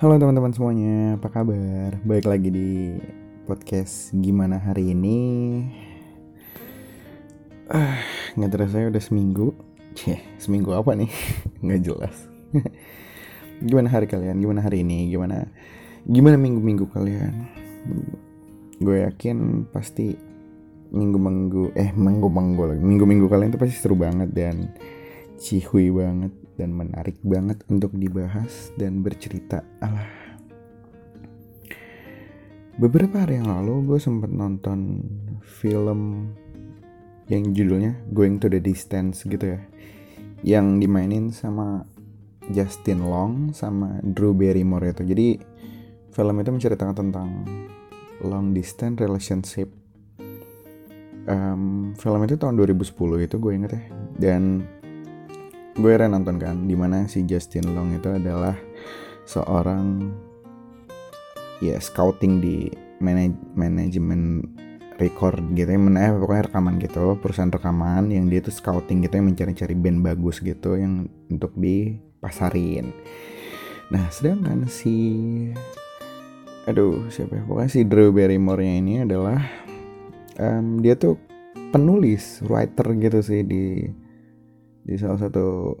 Halo teman-teman semuanya, apa kabar? Baik lagi di podcast Gimana hari ini? Ah, nggak terasa ya udah seminggu. Cih, seminggu apa nih? Nggak jelas. gimana hari kalian? Gimana hari ini? Gimana gimana minggu-minggu kalian? Gue yakin pasti minggu-minggu eh minggu-minggu lagi. Minggu-minggu kalian tuh pasti seru banget dan cihui banget dan menarik banget untuk dibahas dan bercerita. Alah. Beberapa hari yang lalu gue sempat nonton film yang judulnya Going to the Distance gitu ya. Yang dimainin sama Justin Long sama Drew Barrymore itu. Jadi film itu menceritakan tentang long distance relationship. Um, film itu tahun 2010 itu gue inget ya. Dan gue pernah nonton kan di mana si Justin Long itu adalah seorang ya scouting di manaj manajemen record gitu ya eh, pokoknya rekaman gitu perusahaan rekaman yang dia tuh scouting gitu yang mencari-cari band bagus gitu yang untuk dipasarin. Nah sedangkan si aduh siapa ya pokoknya si Drew Barrymore nya ini adalah um, dia tuh penulis writer gitu sih di di salah satu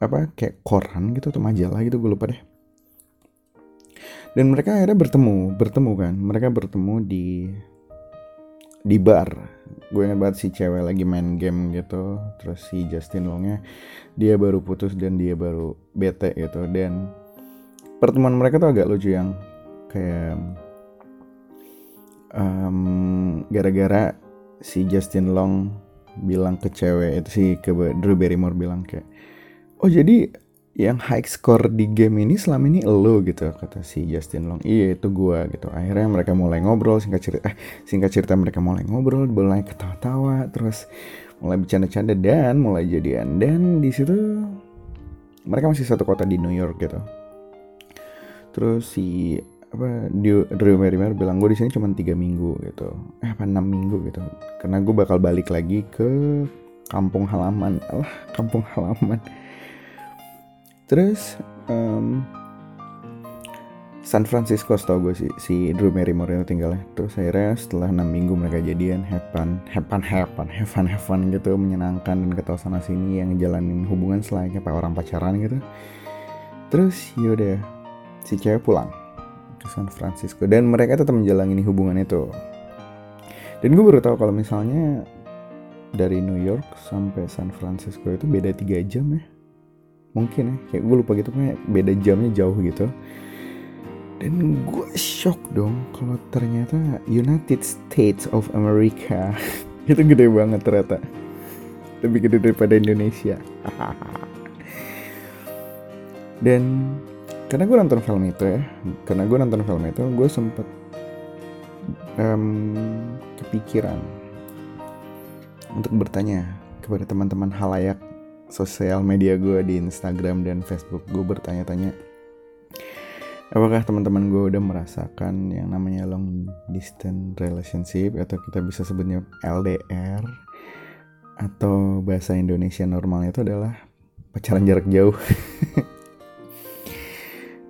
apa kayak koran gitu atau majalah gitu gue lupa deh. Dan mereka akhirnya bertemu bertemu kan. Mereka bertemu di di bar. Gue ingat banget si cewek lagi main game gitu terus si Justin Longnya dia baru putus dan dia baru bete gitu. Dan pertemuan mereka tuh agak lucu yang kayak um, gara-gara si Justin Long bilang ke cewek itu sih ke Drew Barrymore bilang kayak oh jadi yang high score di game ini selama ini lo gitu kata si Justin Long. Iya itu gua gitu. Akhirnya mereka mulai ngobrol singkat cerita eh, singkat cerita mereka mulai ngobrol mulai ketawa-tawa terus mulai bercanda-canda dan mulai jadian. Dan di situ mereka masih satu kota di New York gitu. Terus si apa Drew Barrymore bilang gue di sini cuma tiga minggu gitu. Eh apa enam minggu gitu. Karena gue bakal balik lagi ke kampung halaman. Lah kampung halaman. Terus um, San Francisco tau gue sih si Drew Barrymore itu tinggalnya. Terus akhirnya setelah enam minggu mereka jadian fun have fun have fun gitu menyenangkan dan ketawa sana sini yang jalanin hubungan selayaknya kayak orang pacaran gitu. Terus yaudah si cewek pulang ke San Francisco. Dan mereka tetap menjalani hubungan itu. Dan gue baru tahu kalau misalnya dari New York sampai San Francisco itu beda tiga jam ya. Mungkin ya. Kayak gue lupa gitu kayak beda jamnya jauh gitu. Dan gue shock dong kalau ternyata United States of America itu gede banget ternyata. Lebih gede daripada Indonesia. Dan karena gue nonton film itu ya. Karena gue nonton film itu gue sempet um, kepikiran untuk bertanya kepada teman-teman halayak sosial media gue di Instagram dan Facebook. Gue bertanya-tanya apakah teman-teman gue udah merasakan yang namanya long distance relationship? Atau kita bisa sebutnya LDR atau bahasa Indonesia normalnya itu adalah pacaran jarak jauh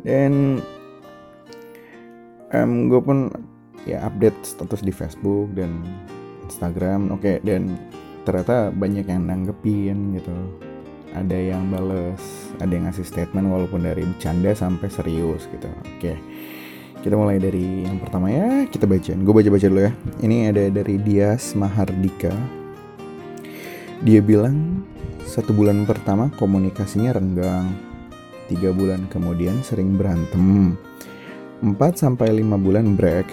dan um, gue pun ya update status di Facebook dan Instagram. Oke okay, dan ternyata banyak yang nanggepin gitu. Ada yang bales ada yang ngasih statement walaupun dari bercanda sampai serius gitu. Oke okay. kita mulai dari yang pertama ya kita bacain. Gue baca baca dulu ya. Ini ada dari Dias Mahardika. Dia bilang satu bulan pertama komunikasinya renggang tiga bulan kemudian sering berantem. 4 sampai 5 bulan break.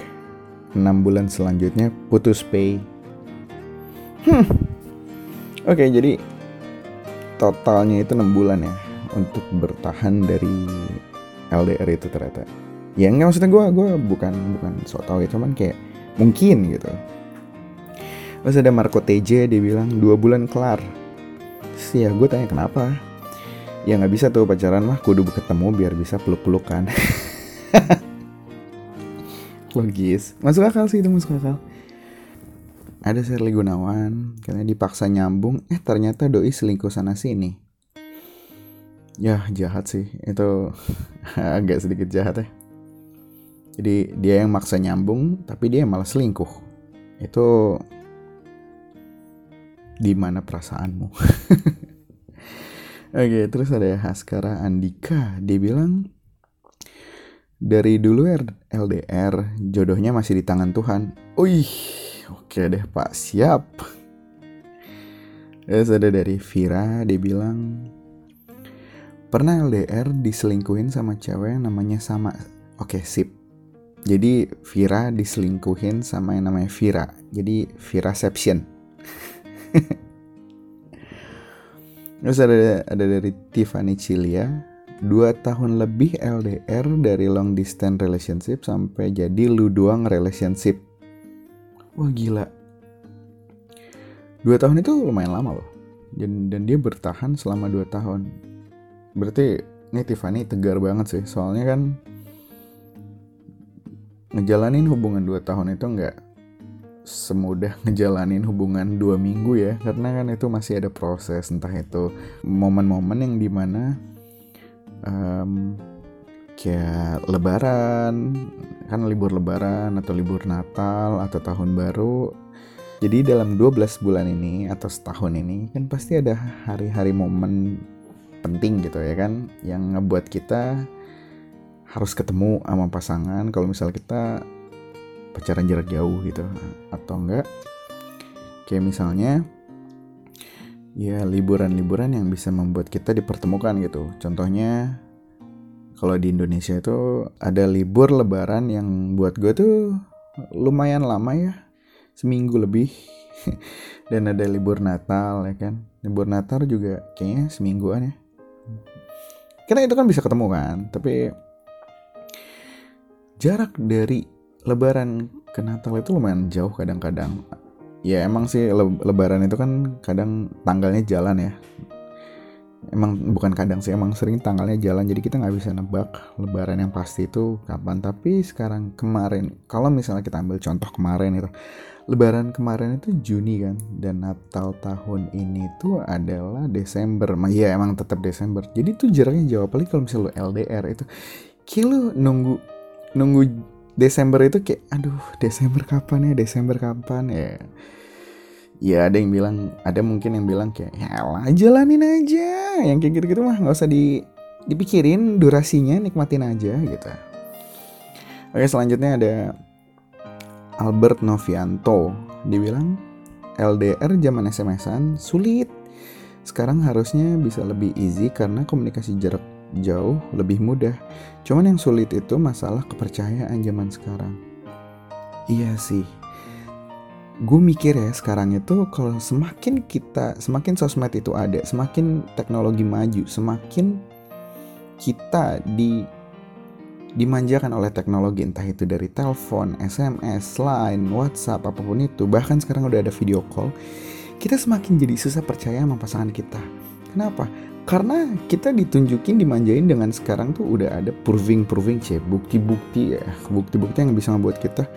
6 bulan selanjutnya putus pay. Hmm. oke okay, jadi totalnya itu 6 bulan ya untuk bertahan dari LDR itu ternyata. Ya nggak maksudnya gue gue bukan bukan so tau ya cuman kayak mungkin gitu. Terus ada Marco TJ dia bilang dua bulan kelar. Sih ya gue tanya kenapa ya nggak bisa tuh pacaran mah kudu ketemu biar bisa peluk-pelukan. Logis. Masuk akal sih itu masuk akal. Ada Sherly Gunawan karena dipaksa nyambung. Eh ternyata doi selingkuh sana sini. Ya jahat sih. Itu agak sedikit jahat ya. Jadi dia yang maksa nyambung tapi dia malah selingkuh. Itu di mana perasaanmu oke terus ada Haskara Andika dia bilang dari dulu LDR jodohnya masih di tangan Tuhan. Wih, oke deh Pak, siap. Terus ada dari Vira, dia bilang pernah LDR diselingkuhin sama cewek namanya sama. Oke, sip. Jadi Vira diselingkuhin sama yang namanya Vira. Jadi Viraception. Terus ada ada dari Tiffany Cilia, dua tahun lebih LDR dari long distance relationship sampai jadi lu doang relationship. Wah gila. Dua tahun itu lumayan lama loh. Dan, dan dia bertahan selama dua tahun. Berarti ini Tiffany tegar banget sih. Soalnya kan ngejalanin hubungan dua tahun itu nggak semudah ngejalanin hubungan dua minggu ya. Karena kan itu masih ada proses entah itu momen-momen yang di mana um, kayak lebaran kan libur lebaran atau libur natal atau tahun baru. Jadi dalam 12 bulan ini atau setahun ini kan pasti ada hari-hari momen penting gitu ya kan yang ngebuat kita harus ketemu sama pasangan. Kalau misal kita pacaran jarak jauh gitu atau enggak kayak misalnya ya liburan-liburan yang bisa membuat kita dipertemukan gitu. Contohnya kalau di Indonesia itu ada libur lebaran yang buat gue tuh lumayan lama ya. Seminggu lebih. Dan ada libur Natal ya kan. Libur Natal juga kayaknya semingguan ya. Karena itu kan bisa ketemu kan. Tapi jarak dari lebaran ke Natal itu lumayan jauh kadang-kadang. Ya emang sih le lebaran itu kan kadang tanggalnya jalan ya. Emang bukan kadang sih emang sering tanggalnya jalan jadi kita nggak bisa nebak lebaran yang pasti itu kapan. Tapi sekarang kemarin kalau misalnya kita ambil contoh kemarin itu lebaran kemarin itu Juni kan dan Natal tahun ini tuh adalah Desember. Ya emang tetap Desember. Jadi tuh jaraknya jauh apalagi kalau misalnya lo LDR itu. Kilo nunggu nunggu Desember itu kayak aduh Desember kapan ya? Desember kapan ya? Ya ada yang bilang ada mungkin yang bilang kayak ya lah jalanin aja. Yang kayak gitu-gitu mah nggak usah di dipikirin durasinya nikmatin aja gitu. Oke selanjutnya ada Albert Novianto. Dibilang LDR zaman SMS-an sulit. Sekarang harusnya bisa lebih easy karena komunikasi jarak jauh lebih mudah. Cuman yang sulit itu masalah kepercayaan zaman sekarang. Iya sih. Gue mikir ya sekarang itu kalau semakin kita, semakin sosmed itu ada, semakin teknologi maju, semakin kita di dimanjakan oleh teknologi entah itu dari telepon, SMS, line, WhatsApp apa pun itu, bahkan sekarang udah ada video call, kita semakin jadi susah percaya sama pasangan kita. Kenapa? Karena kita ditunjukin dimanjain dengan sekarang tuh udah ada proving proving c bukti-bukti ya. Bukti-bukti yang bisa membuat kita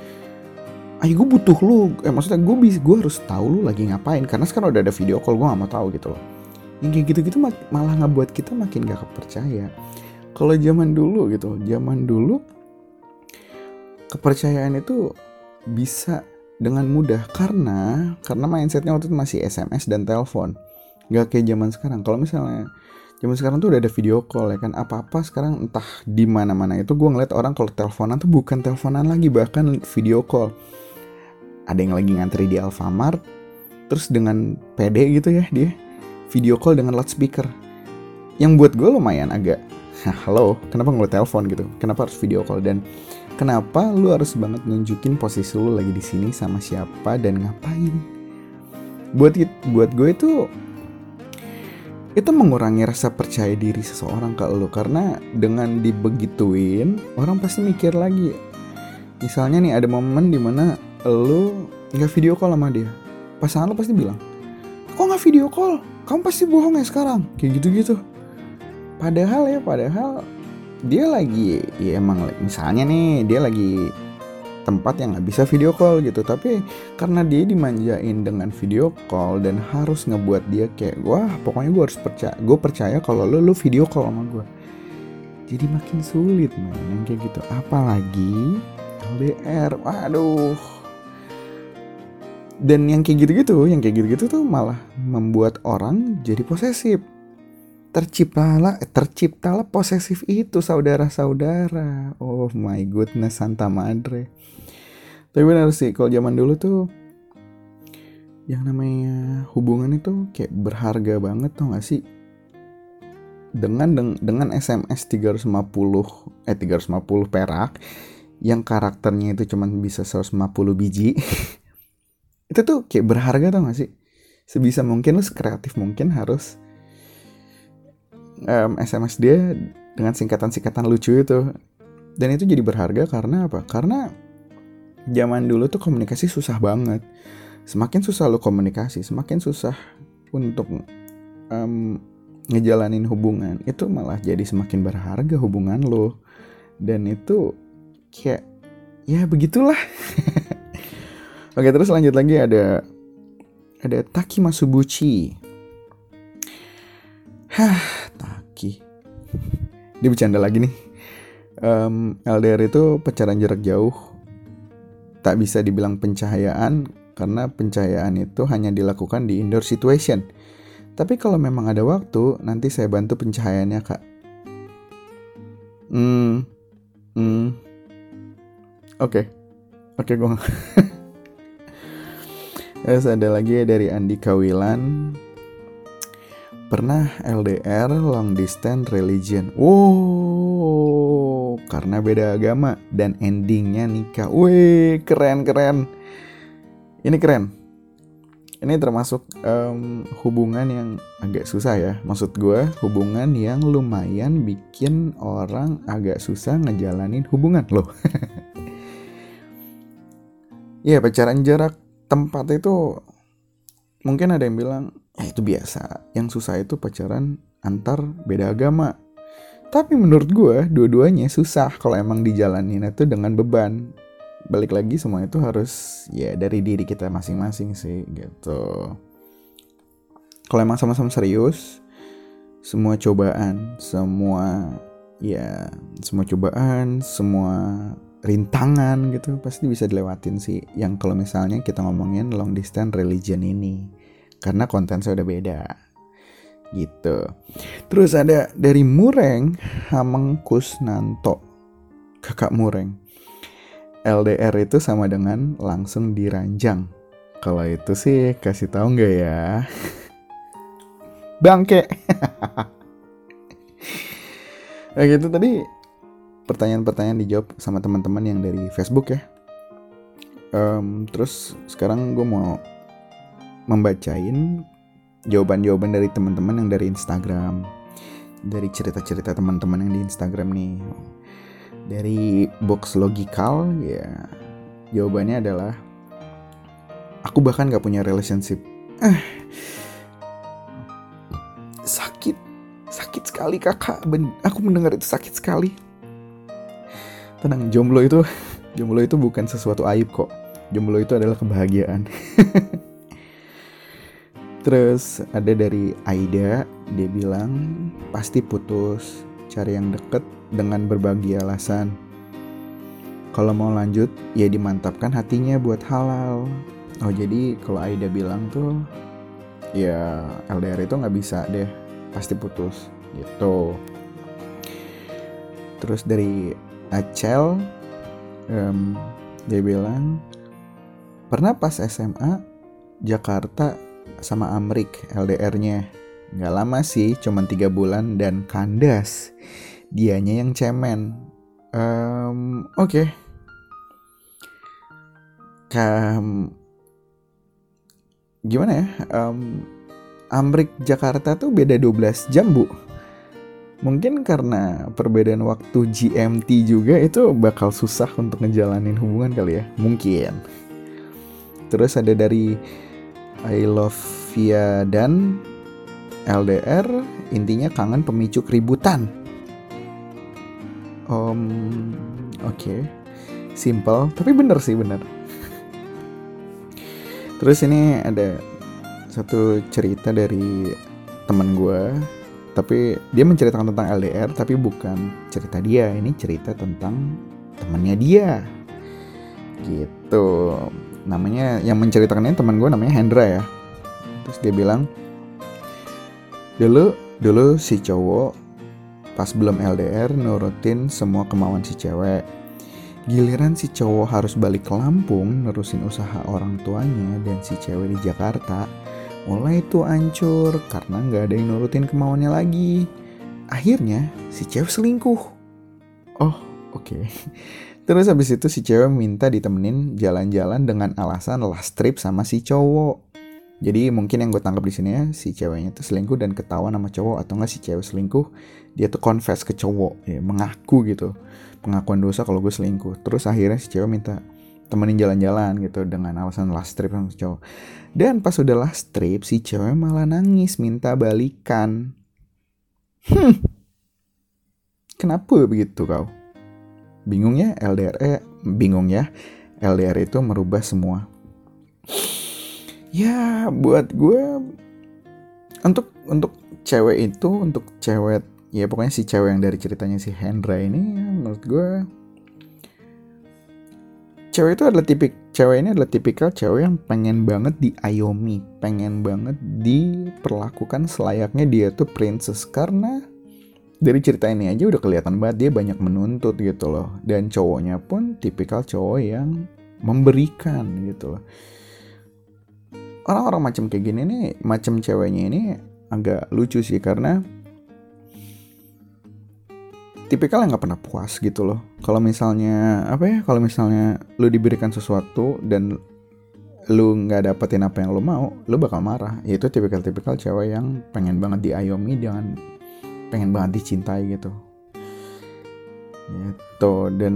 ayo gue butuh lu. Eh maksudnya gue bisa gue harus tahu lu lagi ngapain. Karena sekarang udah ada video call gue gak mau tahu gitu loh. Yang kayak gitu-gitu malah nggak buat kita makin gak kepercaya. Kalau zaman dulu gitu zaman dulu kepercayaan itu bisa dengan mudah karena karena mindsetnya waktu itu masih SMS dan telepon. Nggak kayak zaman sekarang. Kalau misalnya zaman sekarang tuh udah ada video call ya kan. Apa apa sekarang entah di mana mana itu gue ngeliat orang kalau teleponan tuh bukan teleponan lagi bahkan video call. Ada yang lagi ngantri di Alfamart terus dengan PD gitu ya dia video call dengan loudspeaker. Yang buat gue lumayan agak halo kenapa ngeluat telepon? gitu. Kenapa harus video call? Dan kenapa lu harus banget nunjukin posisi lu lagi di sini sama siapa dan ngapain? Buat buat gue itu itu mengurangi rasa percaya diri seseorang ke lo karena dengan dibegituin orang pasti mikir lagi. Misalnya nih ada momen di mana lo nggak video call sama dia. Pasangan lo pasti bilang kok nggak video call? Kamu pasti bohong ya sekarang. Kayak gitu gitu padahal ya padahal dia lagi ya emang misalnya nih dia lagi tempat yang nggak bisa video call gitu. Tapi karena dia dimanjain dengan video call dan harus ngebuat dia kayak wah pokoknya gue harus percaya gue percaya kalau lo lo video call sama gue jadi makin sulit man kayak gitu. Apalagi LDR waduh. Dan yang kayak gitu-gitu yang kayak gitu-gitu tuh malah membuat orang jadi posesif. Terciptalah terciptalah posesif itu saudara-saudara. Oh my goodness santa madre tapi benar sih kalau zaman dulu tuh yang namanya hubungan itu kayak berharga banget tau gak sih? Dengan deng, dengan SMS 350 eh 350 perak yang karakternya itu cuma bisa 150 biji itu tuh kayak berharga tau gak sih? Sebisa mungkin lu sekreatif mungkin harus um, SMS dia dengan singkatan-singkatan lucu itu. Dan itu jadi berharga karena apa? Karena zaman dulu tuh komunikasi susah banget semakin susah lo komunikasi semakin susah untuk um, ngejalanin hubungan itu malah jadi semakin berharga hubungan lo dan itu kayak ya begitulah oke terus lanjut lagi ada ada Taki Masubuchi Hah, Taki. Dia bercanda lagi nih. Um, LDR itu pacaran jarak jauh. Tak bisa dibilang pencahayaan karena pencahayaan itu hanya dilakukan di indoor situation. Tapi kalau memang ada waktu, nanti saya bantu pencahayaannya, Kak. Hmm. Hmm. Oke. Okay. Oke, okay, gue Terus ada lagi dari Andi Kawilan pernah LDR long distance religion. Wow, karena beda agama dan endingnya nikah. Wih, keren keren. Ini keren. Ini termasuk um, hubungan yang agak susah ya. Maksud gue hubungan yang lumayan bikin orang agak susah ngejalanin hubungan loh. Iya pacaran jarak tempat itu mungkin ada yang bilang eh itu biasa yang susah itu pacaran antar beda agama tapi menurut gue dua-duanya susah kalau emang dijalanin itu dengan beban. Balik lagi semua itu harus ya dari diri kita masing-masing sih gitu. Kalau emang sama-sama serius semua cobaan semua ya semua cobaan semua rintangan gitu pasti bisa dilewatin sih. Yang kalau misalnya kita ngomongin long distance religion ini. Karena konten saya udah beda gitu. Terus ada dari Mureng Hamengkus Nanto. Kakak Mureng. LDR itu sama dengan langsung diranjang. Kalau itu sih kasih tahu nggak ya? Bangke. nah gitu tadi pertanyaan-pertanyaan dijawab sama teman-teman yang dari Facebook ya. Um, terus sekarang gue mau membacain jawaban-jawaban dari teman-teman yang dari Instagram dari cerita-cerita teman-teman yang di Instagram nih. Dari box logikal ya jawabannya adalah aku bahkan gak punya relationship. Eh sakit sakit sekali kakak. Ben aku mendengar itu sakit sekali. Tenang jomblo itu jomblo itu bukan sesuatu aib kok. Jomblo itu adalah kebahagiaan Terus ada dari Aida, dia bilang pasti putus, cari yang deket dengan berbagi alasan. Kalau mau lanjut, ya dimantapkan hatinya buat halal. Oh jadi kalau Aida bilang tuh, ya LDR itu nggak bisa deh, pasti putus gitu. Terus dari Acel, um, dia bilang pernah pas SMA Jakarta sama Amrik LDR-nya. Gak lama sih, cuma tiga bulan dan kandas. Dianya yang cemen. Um, Oke. Okay. Kam gimana ya? Um, Amrik Jakarta tuh beda 12 jam, Bu. Mungkin karena perbedaan waktu GMT juga itu bakal susah untuk ngejalanin hubungan kali ya. Mungkin. Terus ada dari I love via dan LDR intinya kangen pemicu keributan. Um, oke. Okay. simple tapi bener sih bener terus ini ada satu cerita dari teman gue tapi dia menceritakan tentang LDR tapi bukan cerita dia ini cerita tentang temannya dia gitu namanya yang menceritakannya teman gue namanya Hendra ya. Terus dia bilang dulu dulu si cowok pas belum LDR nurutin semua kemauan si cewek. Giliran si cowok harus balik ke Lampung nerusin usaha orang tuanya dan si cewek di Jakarta mulai itu hancur karena nggak ada yang nurutin kemauannya lagi. Akhirnya si cewek selingkuh. Oh oke. okay. terus habis itu si cewek minta ditemenin jalan-jalan dengan alasan last trip sama si cowok jadi mungkin yang gue tangkap di sini ya si ceweknya tuh selingkuh dan ketahuan sama cowok atau enggak si cewek selingkuh dia tuh confess ke cowok ya mengaku gitu pengakuan dosa kalau gue selingkuh terus akhirnya si cewek minta temenin jalan-jalan gitu dengan alasan last trip sama cowok. Dan pas udah last trip si cewek malah nangis minta balikan. Hmm. Kenapa begitu kau? Bingung ya LDR eh bingung ya. LDR itu merubah semua. Ya buat gue untuk untuk cewek itu untuk cewek ya pokoknya si cewek yang dari ceritanya si Hendra ini menurut gue cewek itu adalah tipik cewek ini adalah tipikal cewek yang pengen banget diayomi, pengen banget diperlakukan selayaknya dia tuh princess karena dari cerita ini aja udah kelihatan banget dia banyak menuntut gitu loh dan cowoknya pun tipikal cowok yang memberikan gitu loh orang-orang macam kayak gini nih macam ceweknya ini agak lucu sih karena tipikal yang nggak pernah puas gitu loh. Kalau misalnya apa ya? Kalau misalnya lu diberikan sesuatu dan lu nggak dapetin apa yang lu mau, lu bakal marah. Itu tipikal-tipikal cewek yang pengen banget diayomi, jangan pengen banget dicintai gitu. Gitu dan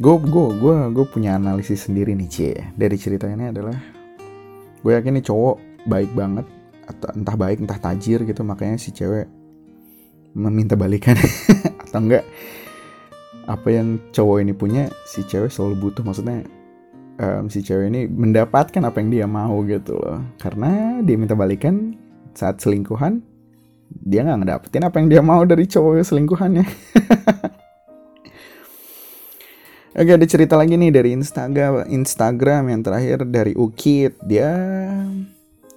gue gue gue gue punya analisis sendiri nih cie. Dari cerita ini adalah gue yakin nih cowok baik banget atau entah baik entah tajir gitu makanya si cewek meminta balikan. Atau enggak apa yang cowok ini punya si cewek selalu butuh. Maksudnya um, si cewek ini mendapatkan apa yang dia mau gitu loh. Karena dia minta balikan saat selingkuhan dia nggak ngedapetin apa yang dia mau dari cowok selingkuhannya. Oke ada cerita lagi nih dari Instagram Instagram yang terakhir dari Ukit. Dia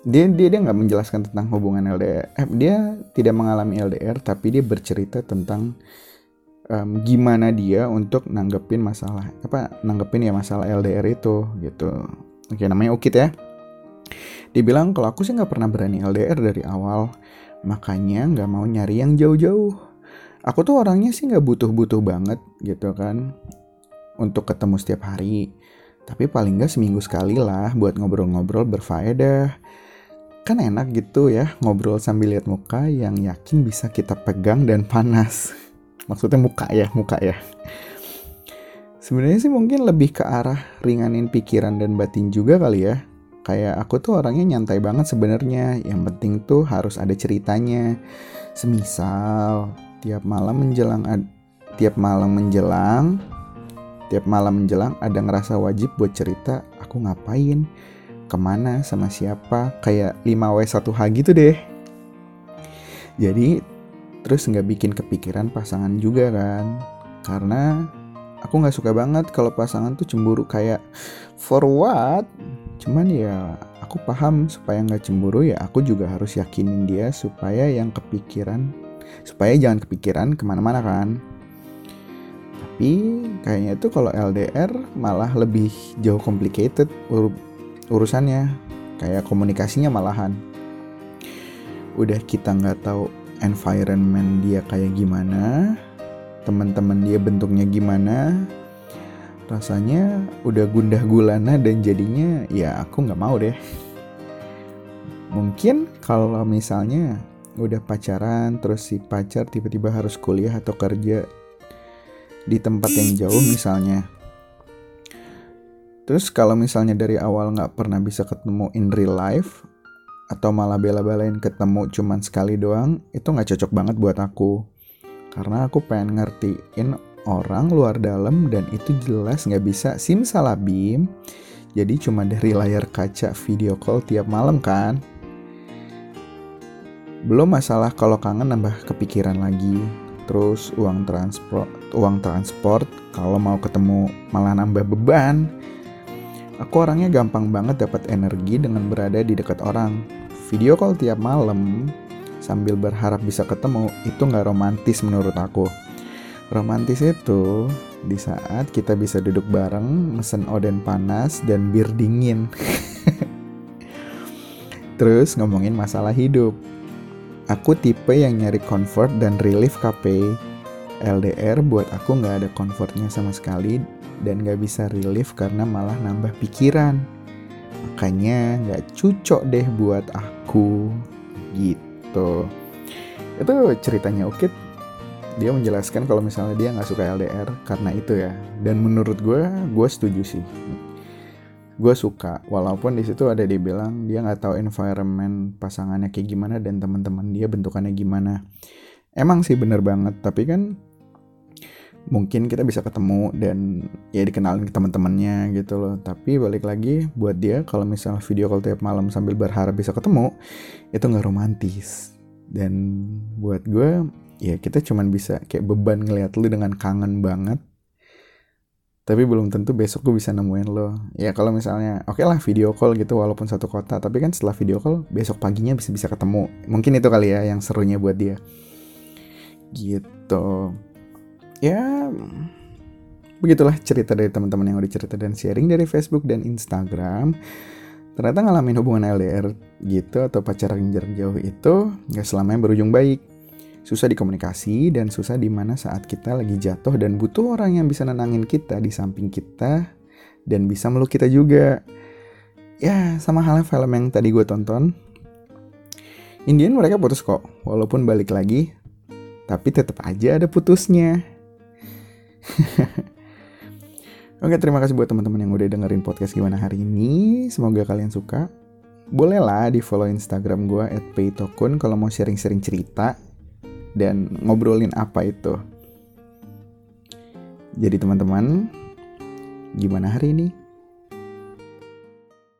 dia dia dia nggak menjelaskan tentang hubungan LDR eh, dia tidak mengalami LDR tapi dia bercerita tentang um, gimana dia untuk nanggepin masalah apa nanggepin ya masalah LDR itu gitu. Oke namanya Ukit ya. Dia bilang kalau aku sih nggak pernah berani LDR dari awal makanya nggak mau nyari yang jauh-jauh aku tuh orangnya sih nggak butuh-butuh banget gitu kan untuk ketemu setiap hari tapi paling nggak seminggu sekali lah buat ngobrol-ngobrol berfaedah kan enak gitu ya ngobrol sambil lihat muka yang yakin bisa kita pegang dan panas. Maksudnya muka ya, muka ya. Sebenarnya sih mungkin lebih ke arah ringanin pikiran dan batin juga kali ya. Kayak aku tuh orangnya nyantai banget sebenarnya. Yang penting tuh harus ada ceritanya. Semisal tiap malam menjelang tiap malam menjelang tiap malam menjelang ada ngerasa wajib buat cerita aku ngapain? Ke mana? Sama siapa? Kayak 5W1H gitu deh. Jadi terus nggak bikin kepikiran pasangan juga kan? Karena aku nggak suka banget kalau pasangan tuh cemburu kayak for what? Cuman ya aku paham supaya nggak cemburu ya aku juga harus yakinin dia supaya yang kepikiran supaya jangan kepikiran ke mana-mana kan. Tapi kayaknya itu kalau LDR malah lebih jauh complicated urusannya kayak komunikasinya malahan. Udah kita nggak tahu environment dia kayak gimana teman-teman dia bentuknya gimana. Rasanya udah gundah gulana dan jadinya ya aku nggak mau deh. Mungkin kalau misalnya udah pacaran terus si pacar tiba-tiba harus kuliah atau kerja di tempat yang jauh misalnya. Terus kalau misalnya dari awal nggak pernah bisa ketemu in real life atau malah bela-belain ketemu cuman sekali doang, itu nggak cocok banget buat aku. Karena aku pengen ngertiin orang luar dalam dan itu jelas nggak bisa simsalabim. Jadi cuma dari layar kaca video call tiap malam kan. Belum masalah kalau kangen nambah kepikiran lagi. Terus uang transport, uang transport kalau mau ketemu malah nambah beban. Aku orangnya gampang banget dapat energi dengan berada di dekat orang. Video call tiap malam sambil berharap bisa ketemu itu nggak romantis menurut aku. Romantis itu di saat kita bisa duduk bareng, mesen oden panas dan bir dingin. Terus ngomongin masalah hidup. Aku tipe yang nyari comfort dan relief KP. LDR buat aku nggak ada comfortnya sama sekali dan nggak bisa relief karena malah nambah pikiran. Makanya nggak cocok deh buat aku gitu gitu. Itu ceritanya Ukit dia menjelaskan kalau misalnya dia nggak suka LDR karena itu ya. Dan menurut gue gue setuju sih. Gue suka walaupun di situ ada dibilang dia nggak tahu environment pasangannya kayak gimana dan teman-teman dia bentukannya gimana. Emang sih bener banget tapi kan mungkin kita bisa ketemu dan ya dikenalin ke teman-temannya gitu loh. Tapi balik lagi buat dia kalau misalnya video call tiap malam sambil berharap bisa ketemu itu nggak romantis. Dan buat gue ya kita cuman bisa kayak beban ngeliat lu dengan kangen banget. Tapi belum tentu besok gue bisa nemuin lo. Ya kalau misalnya oke okay lah video call gitu walaupun satu kota tapi kan setelah video call besok paginya bisa bisa ketemu. Mungkin itu kali ya yang serunya buat dia. Gitu ya begitulah cerita dari teman-teman yang udah cerita dan sharing dari Facebook dan Instagram ternyata ngalamin hubungan LDR gitu atau pacaran jarak jauh itu nggak selamanya berujung baik. Susah dikomunikasi dan susah di mana saat kita lagi jatuh dan butuh orang yang bisa nenangin kita di samping kita dan bisa meluk kita juga. Ya, sama halnya film yang tadi gue tonton. Indian mereka putus kok, walaupun balik lagi, tapi tetap aja ada putusnya. Oke, terima kasih buat teman-teman yang udah dengerin podcast gimana hari ini. Semoga kalian suka. Bolehlah di follow Instagram gue at paytokun kalau mau sharing-sharing cerita dan ngobrolin apa itu. Jadi teman-teman, gimana hari ini?